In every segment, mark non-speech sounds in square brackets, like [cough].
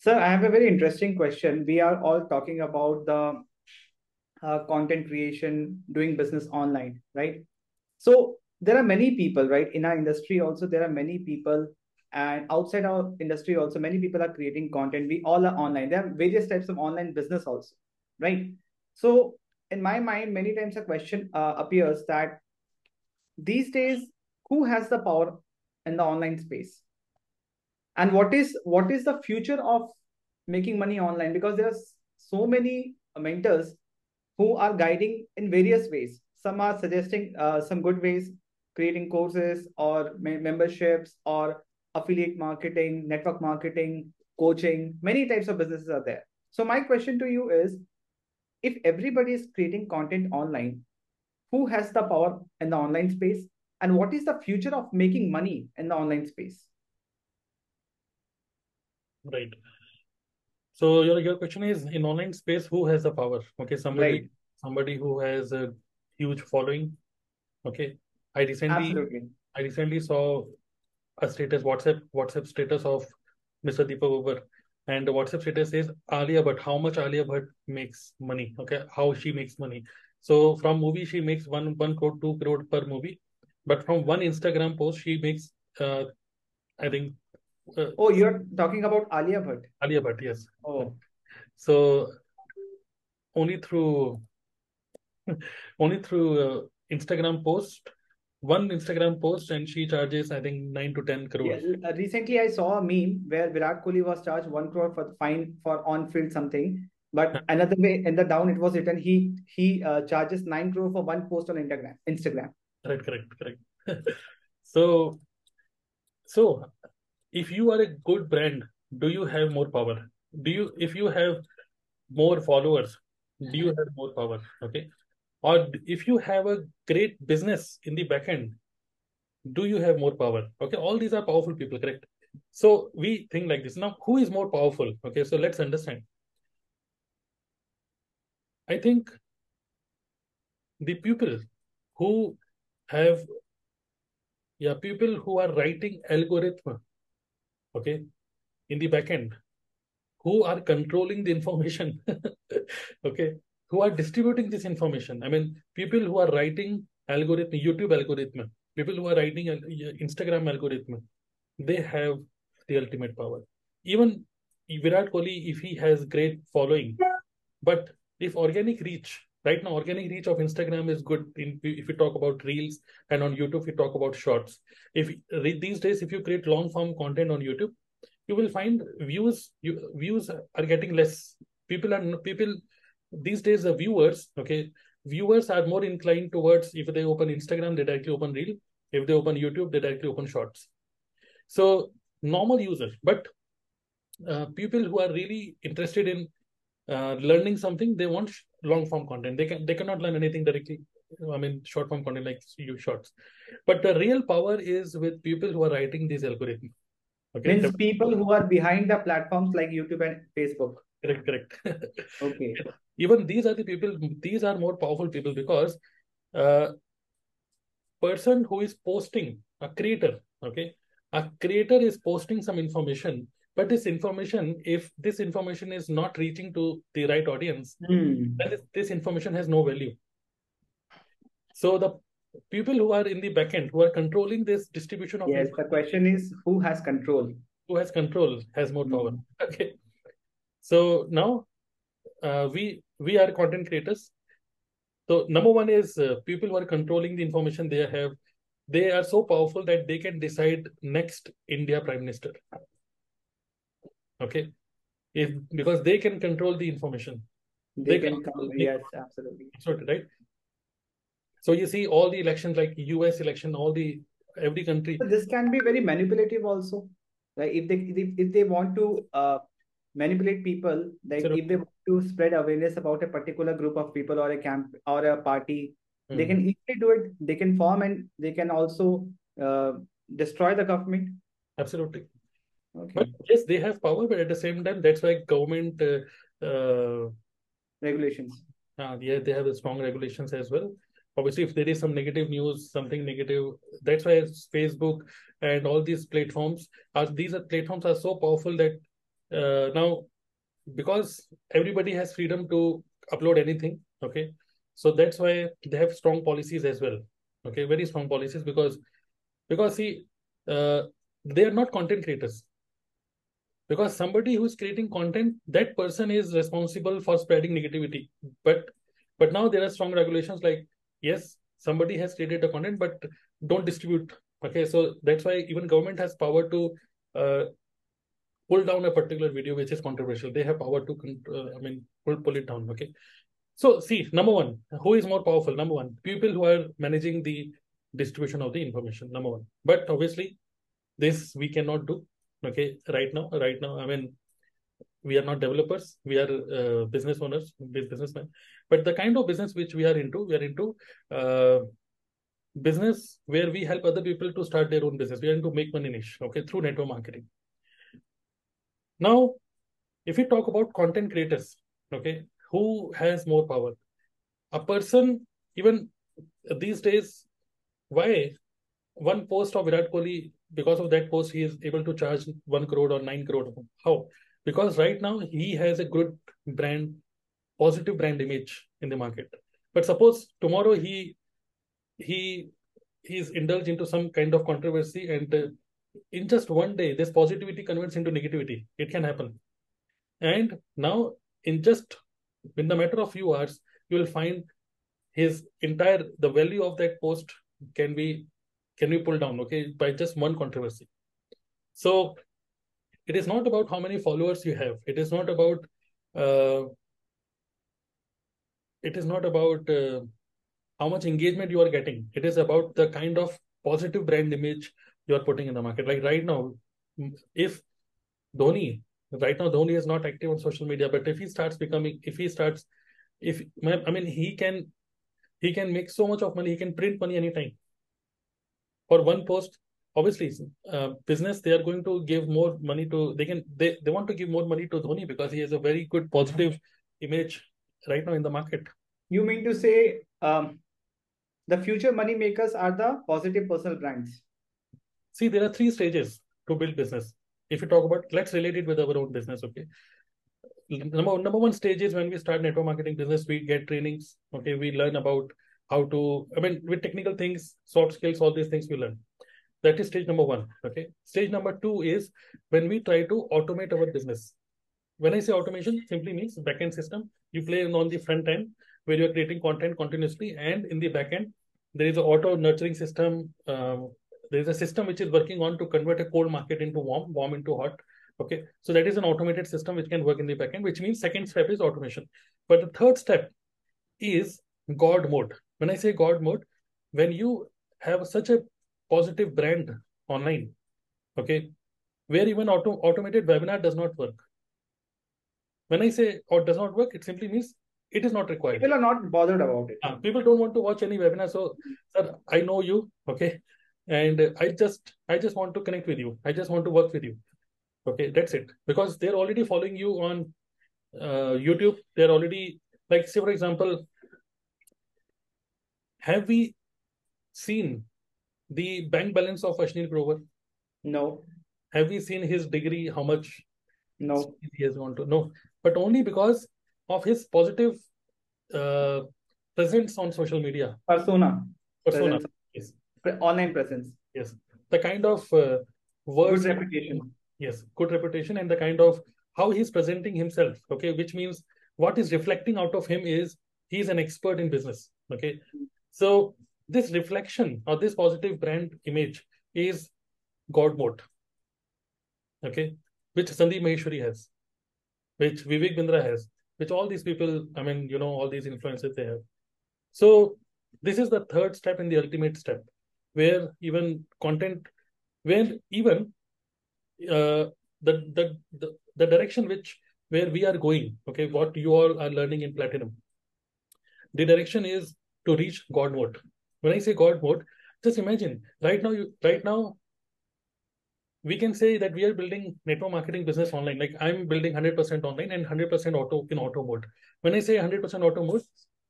Sir, I have a very interesting question. We are all talking about the uh, content creation, doing business online, right? So there are many people, right? In our industry, also there are many people, and outside our industry, also many people are creating content. We all are online. There are various types of online business also, right? So in my mind, many times a question uh, appears that these days, who has the power in the online space? And what is what is the future of making money online? Because there are so many mentors who are guiding in various ways. Some are suggesting uh, some good ways creating courses or memberships or affiliate marketing network marketing coaching. Many types of businesses are there. So my question to you is if everybody is creating content online who has the power in the online space? And what is the future of making money in the online space Right. So your your question is in online space, who has the power? Okay, somebody right. somebody who has a huge following. Okay. I recently Absolutely. I recently saw a status WhatsApp WhatsApp status of Mr. Deepak Uber. And the WhatsApp status says Alia Bhatt, how much Alia Bhatt makes money. Okay, how she makes money. So from movie she makes one one crore, two crore per movie. But from one Instagram post, she makes uh I think uh, oh, you're talking about Alia Bhatt. Alia Bhatt, yes. Oh, so only through [laughs] only through uh, Instagram post, one Instagram post, and she charges I think nine to ten crores. Yeah, recently, I saw a meme where Virat Kohli was charged one crore for the fine for on-field something. But another way in the down it was written he he uh, charges nine crore for one post on Instagram. Instagram. Correct, correct, correct. [laughs] so so if you are a good brand do you have more power? Do you if you have more followers do you have more power? Okay. Or if you have a great business in the back end do you have more power? Okay all these are powerful people correct? So we think like this. Now who is more powerful? Okay so let's understand. I think the people who have yeah people who are writing algorithm okay, in the backend, who are controlling the information, [laughs] okay, who are distributing this information. I mean, people who are writing algorithm, YouTube algorithm, people who are writing uh, Instagram algorithm, they have the ultimate power. Even Virat Kohli, if he has great following, but if organic reach, right now organic reach of Instagram is good. In, if you talk about reels and on YouTube, we talk about shorts. If these days, if you create long form content on YouTube, you will find views you, views are getting less. People are people these days the viewers okay viewers are more inclined towards if they open Instagram they directly open reel if they open YouTube they directly open shorts. So normal users, but uh, people who are really interested in uh, learning something, they want long form content. They can they cannot learn anything directly. I mean, short form content like you shorts. But the real power is with people who are writing these algorithms. Okay. Means people who are behind the platforms like YouTube and Facebook. Correct, correct. [laughs] okay. Even these are the people. These are more powerful people because uh, person who is posting a creator. Okay, a creator is posting some information but this information if this information is not reaching to the right audience mm. then this, this, information has no value. So the people who are in the backend who are controlling this distribution of yes the question is who has control? Who has control has more power. Mm. [laughs] okay. So now uh, we we are content creators. So number one is uh, people who are controlling the information they have they are so powerful that they can decide next india prime minister okay? If because they can control the information. They, they can, control, yes absolutely. Absolutely right? So you see all the elections like us election all the every country. This can be very manipulative also. Like if they if, if they want to uh, manipulate people like if they want to spread awareness about a particular group of people or a camp or a party mm. they can easily do it. They can form and they can also uh, destroy the government. Absolutely Okay. But yes, they have power, but at the same time, that's why government uh, uh, regulations. Uh, yeah, they have strong regulations as well. Obviously, if there is some negative news, something negative, that's why Facebook and all these platforms are these are platforms are so powerful that uh, now because everybody has freedom to upload anything okay so that's why they have strong policies as well okay very strong policies because because see uh, they are not content creators because somebody who's creating content that person is responsible for spreading negativity. But but now there are strong regulations like yes somebody has created the content but don't distribute. Okay so that's why even government has power to uh, pull down a particular video which is controversial. They have power to uh, i mean pull, pull it down okay? So see number one who is more powerful? Number one people who are managing the distribution of the information number one. But obviously this we cannot do okay right now right now i mean we are not developers we are uh, business owners businessmen. But the kind of business which we are into we are into uh, business where we help other people to start their own business. We are into make money niche okay through network marketing. Now if we talk about content creators okay who has more power? A person even these days why one post of virat kohli because of that post he is able to charge 1 crore or 9 crore. How? Because right now he has a good brand positive brand image in the market. But suppose tomorrow he he he's indulged into some kind of controversy and uh, in just one day this positivity converts into negativity. It can happen. And now in just in the matter of few hours you will find his entire the value of that post can be can be pulled down okay? By just one controversy. So it is not about how many followers you have. It is not about uh, it is not about uh, how much engagement you are getting. It is about the kind of positive brand image you are putting in the market. Like right now if dhoni right now dhoni is not active on social media but if he starts becoming if he starts if i mean he can he can make so much of money he can print money anytime for one post obviously uh, business they are going to give more money to they can they, they want to give more money to dhoni because he has a very good positive image right now in the market. You mean to say um, the future money makers are the positive personal brands? See there are three stages to build business. If you talk about let's relate it with our own business okay? Number number one stage is when we start network marketing business we get trainings okay? We learn about how to i mean with technical things soft skills all these things we learn. That is stage number one okay? Stage number two is when we try to automate our business. When i say automation simply means backend system. You play on the front end where you're creating content continuously and in the backend there is an auto nurturing system uh, there is a system which is working on to convert a cold market into warm warm into hot okay? So that is an automated system which can work in the backend which means second step is automation. But the third step is god mode when i say god mode when you have such a positive brand online okay where even auto automated webinar does not work. When i say or does not work it simply means it is not required. People are not bothered about it. Uh, people don't want to watch any webinar. So sir i know you okay? And i just i just want to connect with you. I just want to work with you okay? That's it. Because they're already following you on uh, youtube. They're already like say for example have we seen the bank balance of Ashneer Grover? No. Have we seen his degree? How much? No. He has gone to no, but only because of his positive uh, presence on social media. Persona. Persona. Presence. Yes. Online presence. Yes. The kind of uh, words. Good reputation. Yes, good reputation, and the kind of how he's presenting himself. Okay, which means what is reflecting out of him is he's an expert in business. Okay, so this reflection or this positive brand image is God mode. Okay, which Sandeep Maheshwari has, which Vivek Bindra has, which all these people, I mean, you know, all these influencers they have. So this is the third step in the ultimate step, where even content, where even uh, the, the the the direction which where we are going, okay, what you all are learning in platinum, the direction is to reach God mode. When I say God mode, just imagine right now, you right now, we can say that we are building network marketing business online. Like I'm building 100% online and 100% auto in auto mode. When I say 100% auto mode,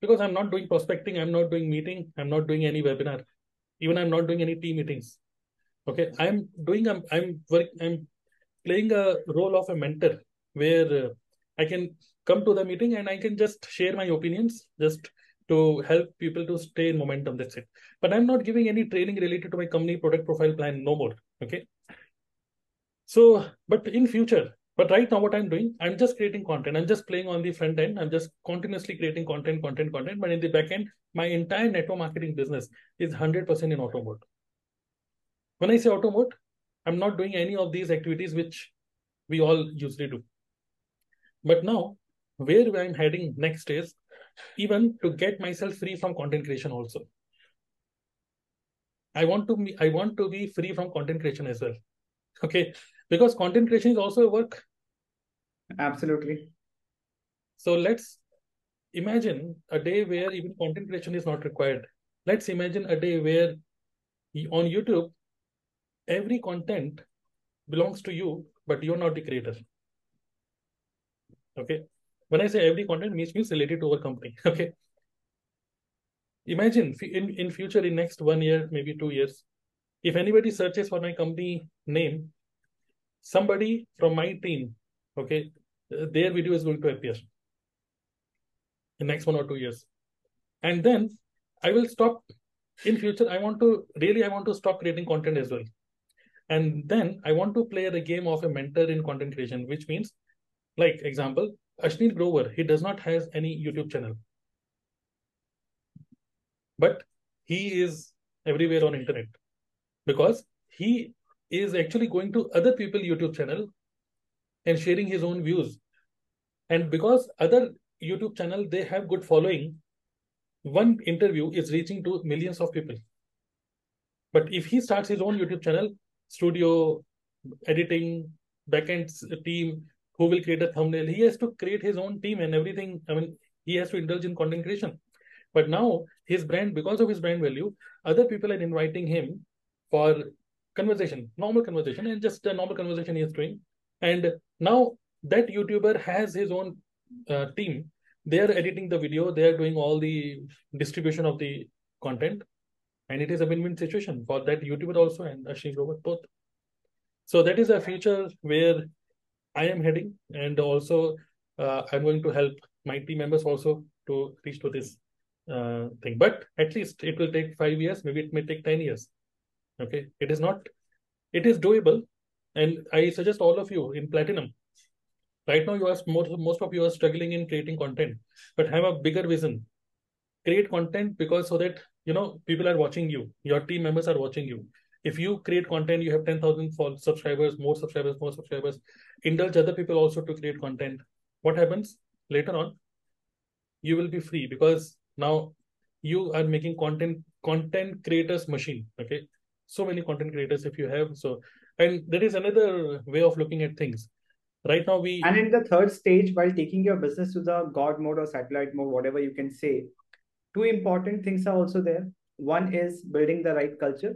because I'm not doing prospecting, I'm not doing meeting, I'm not doing any webinar, even I'm not doing any team meetings. Okay, I'm doing I'm I'm work I'm playing a role of a mentor where uh, I can come to the meeting and I can just share my opinions, just to help people to stay in momentum. That's it. But I'm not giving any training related to my company product profile plan no more. Okay. So, but in future, but right now, what I'm doing, I'm just creating content. I'm just playing on the front end. I'm just continuously creating content, content, content. But in the back end, my entire network marketing business is 100% in auto mode. When I say auto mode, I'm not doing any of these activities which we all usually do. But now, where I'm heading next is even to get myself free from content creation also. I want to be I want to be free from content creation as well. Okay. Because content creation is also a work. Absolutely. So let's imagine a day where even content creation is not required. Let's imagine a day where on YouTube, every content belongs to you, but you're not the creator. Okay. When I say every content means means related to our company. [laughs] Okay. Imagine in, in future, in next one year, maybe two years, if anybody searches for my company name, somebody from my team, okay, uh, their video is going to appear in next one or two years. And then I will stop in future. I want to really, I want to stop creating content as well. And then I want to play the game of a mentor in content creation, which means like example, Ashneer Grover, he does not has any YouTube channel. But he is everywhere on internet because he is actually going to other people YouTube channel and sharing his own views. And because other YouTube channel, they have good following, one interview is reaching to millions of people. But if he starts his own YouTube channel, studio, editing, backend team, who will create a thumbnail. He has to create his own team and everything. I mean, he has to indulge in content creation. But now his brand, because of his brand value, other people are inviting him for conversation, normal conversation, and just a normal conversation he is doing. And now that YouTuber has his own uh, team. They are editing the video. They are doing all the distribution of the content, and it is a win-win situation for that YouTuber also and Ashneer Grover both. So that is a future where I am heading, and also uh, I'm going to help my team members also to reach to this uh, thing. But at least it will take five years. Maybe it may take ten years. Okay, it is not. It is doable, and I suggest all of you in platinum. Right now, you are most most of you are struggling in creating content, but have a bigger vision. Create content because so that you know people are watching you. Your team members are watching you if you create content, you have 10,000 subscribers, more subscribers, more subscribers, indulge other people also to create content. What happens later on? You will be free because now you are making content, content creators machine. Okay. So many content creators if you have. So, and there is another way of looking at things. Right now, we. And in the third stage, while taking your business to the God mode or satellite mode, whatever you can say, two important things are also there. One is building the right culture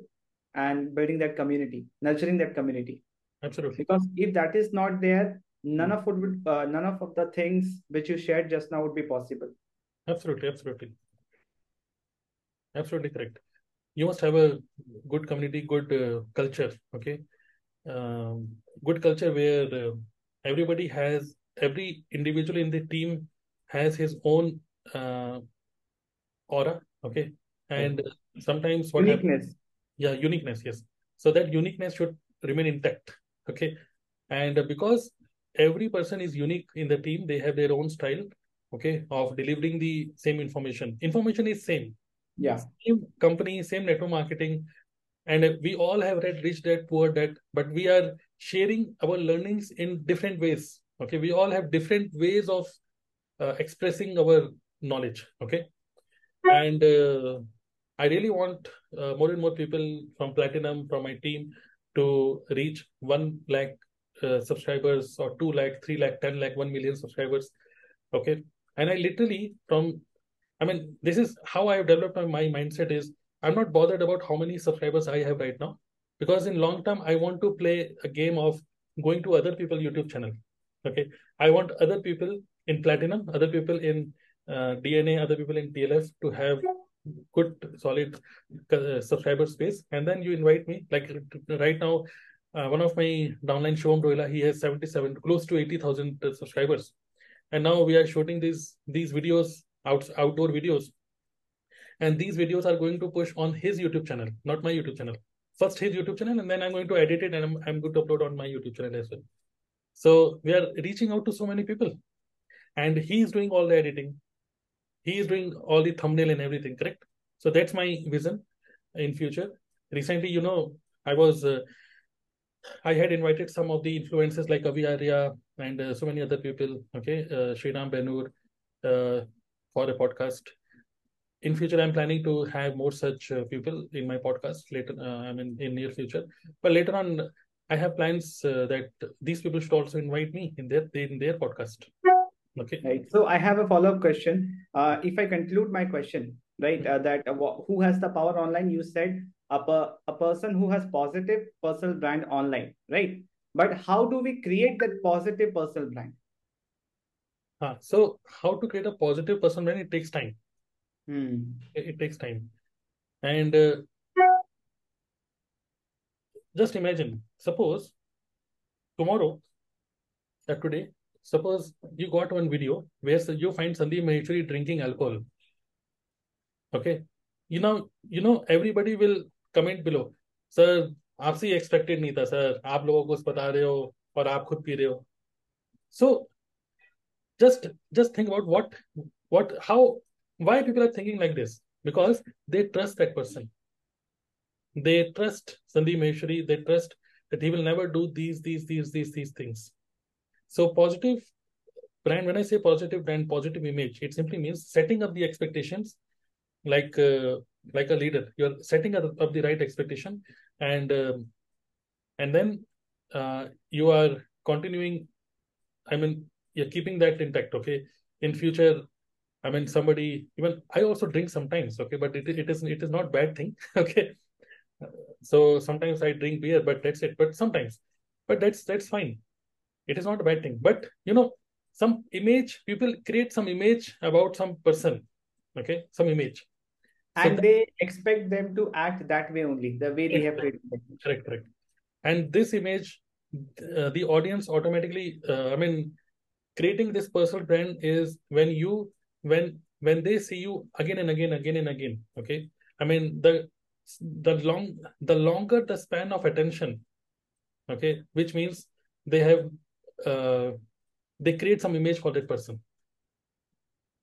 and building that community, nurturing that community. Absolutely. Because if that is not there, none of would uh, none of the things which you shared just now would be possible. Absolutely, absolutely, absolutely correct. You must have a good community, good uh, culture. Okay, um, good culture where uh, everybody has every individual in the team has his own uh, aura. Okay, and sometimes what uniqueness. Happens, yeah uniqueness yes. So that uniqueness should remain intact okay? And because every person is unique in the team they have their own style okay of delivering the same information. Information is same. Yeah. Same company same network marketing and we all have read rich dad poor dad but we are sharing our learnings in different ways okay? We all have different ways of uh, expressing our knowledge okay? And uh, I really want uh, more and more people from Platinum, from my team, to reach 1 lakh uh, subscribers or 2 lakh, 3 lakh, 10 lakh, 1 million subscribers. Okay. And I literally, from, I mean, this is how I have developed my, my mindset is I'm not bothered about how many subscribers I have right now because in long term, I want to play a game of going to other people YouTube channel. Okay. I want other people in Platinum, other people in uh, DNA, other people in TLF to have good solid uh, subscriber space and then you invite me like right now uh, one of my downline Shom Rohila, he has 77, close to 80,000 subscribers. And now we are shooting these these videos, out, outdoor videos. And these videos are going to push on his YouTube channel, not my YouTube channel. First his YouTube channel, and then I'm going to edit it and I'm, I'm going to upload on my YouTube channel as well. So we are reaching out to so many people. And he is doing all the editing. He is doing all the thumbnail and everything, correct? So that's my vision in future. Recently, you know, I was uh, I had invited some of the influencers like Avi Arya and uh, so many other people, okay, uh, Sriram Benur, uh, for a podcast. In future, I'm planning to have more such uh, people in my podcast later. Uh, I mean, in near future. But later on, I have plans uh, that these people should also invite me in their in their podcast. Okay. Right. So I have a follow up question. Uh, if I conclude my question, right, uh, that uh, who has the power online? You said a, per, a person who has positive personal brand online, right? But how do we create that positive personal brand? Uh, so how to create a positive personal brand? It takes time. Hmm. It, it, takes time. And uh, just imagine, suppose tomorrow, that today, suppose you got one video where you find Sandeep Maheshwari drinking alcohol. Okay. You know, you know, everybody will comment below sir आपसे expected नहीं था sir आप लोगों को बता रहे हो और आप खुद पी रहे हो सो just just think about what what how why people are thinking like this because they trust that person they trust sandeep maheshwari they trust that he will never do these these these these these things so positive brand when i say positive brand positive image it simply means setting up the expectations like uh, like a leader. You're setting up, the right expectation and um, and then uh, you are continuing i mean you're keeping that intact okay? In future i mean somebody even i also drink sometimes okay? But it, it is it is not bad thing [laughs] okay? So sometimes i drink beer but that's it. But sometimes but that's that's fine it is not a bad thing. But you know some image people create some image about some person okay? Some image. And so they expect them to act that way only the way they have created correct correct. And this image uh, the audience automatically uh, i mean creating this personal brand is when you when when they see you again and again again and again okay? I mean the the long the longer the span of attention okay? Which means they have uh, they create some image for that person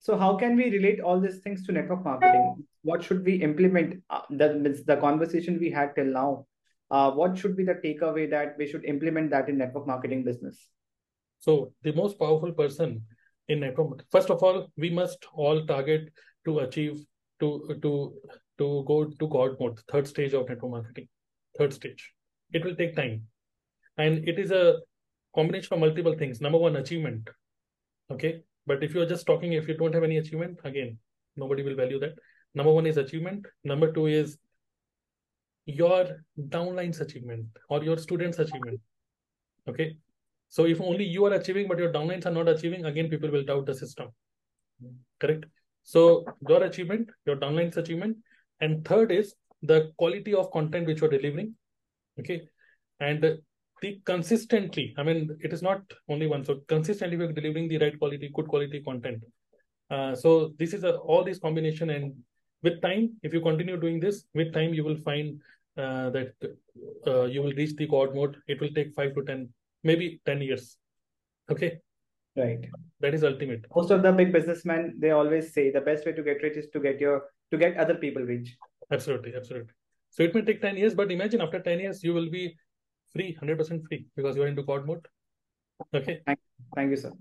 so how can we relate all these things to network marketing? What should we implement? Uh, the, the conversation we had till now. Uh, what should be the takeaway that we should implement that in network marketing business? So the most powerful person in network, first of all, we must all target to achieve to to to go to God mode, third stage of network marketing, third stage. It will take time, and it is a combination of multiple things. Number one, achievement. Okay, but if you're just talking, if you don't have any achievement, again, nobody will value that. Number one is achievement. Number two is your downline's achievement or your student's achievement. Okay. So if only you are achieving, but your downlines are not achieving, again, people will doubt the system. Correct. So your achievement, your downline's achievement. And third is the quality of content which you're delivering. Okay. And the consistently i mean it is not only one. So consistently we're delivering the right quality good quality content. Uh, so this is a, all this combination and with time if you continue doing this with time you will find uh, that uh, you will reach the god mode. It will take 5 to 10 maybe 10 years. Okay? Right. That is ultimate. Most of the big businessmen they always say the best way to get rich is to get your to get other people rich. Absolutely absolutely. So it may take 10 years but imagine after 10 years you will be free 100% free because you're into god mode. Okay? Thank, thank you sir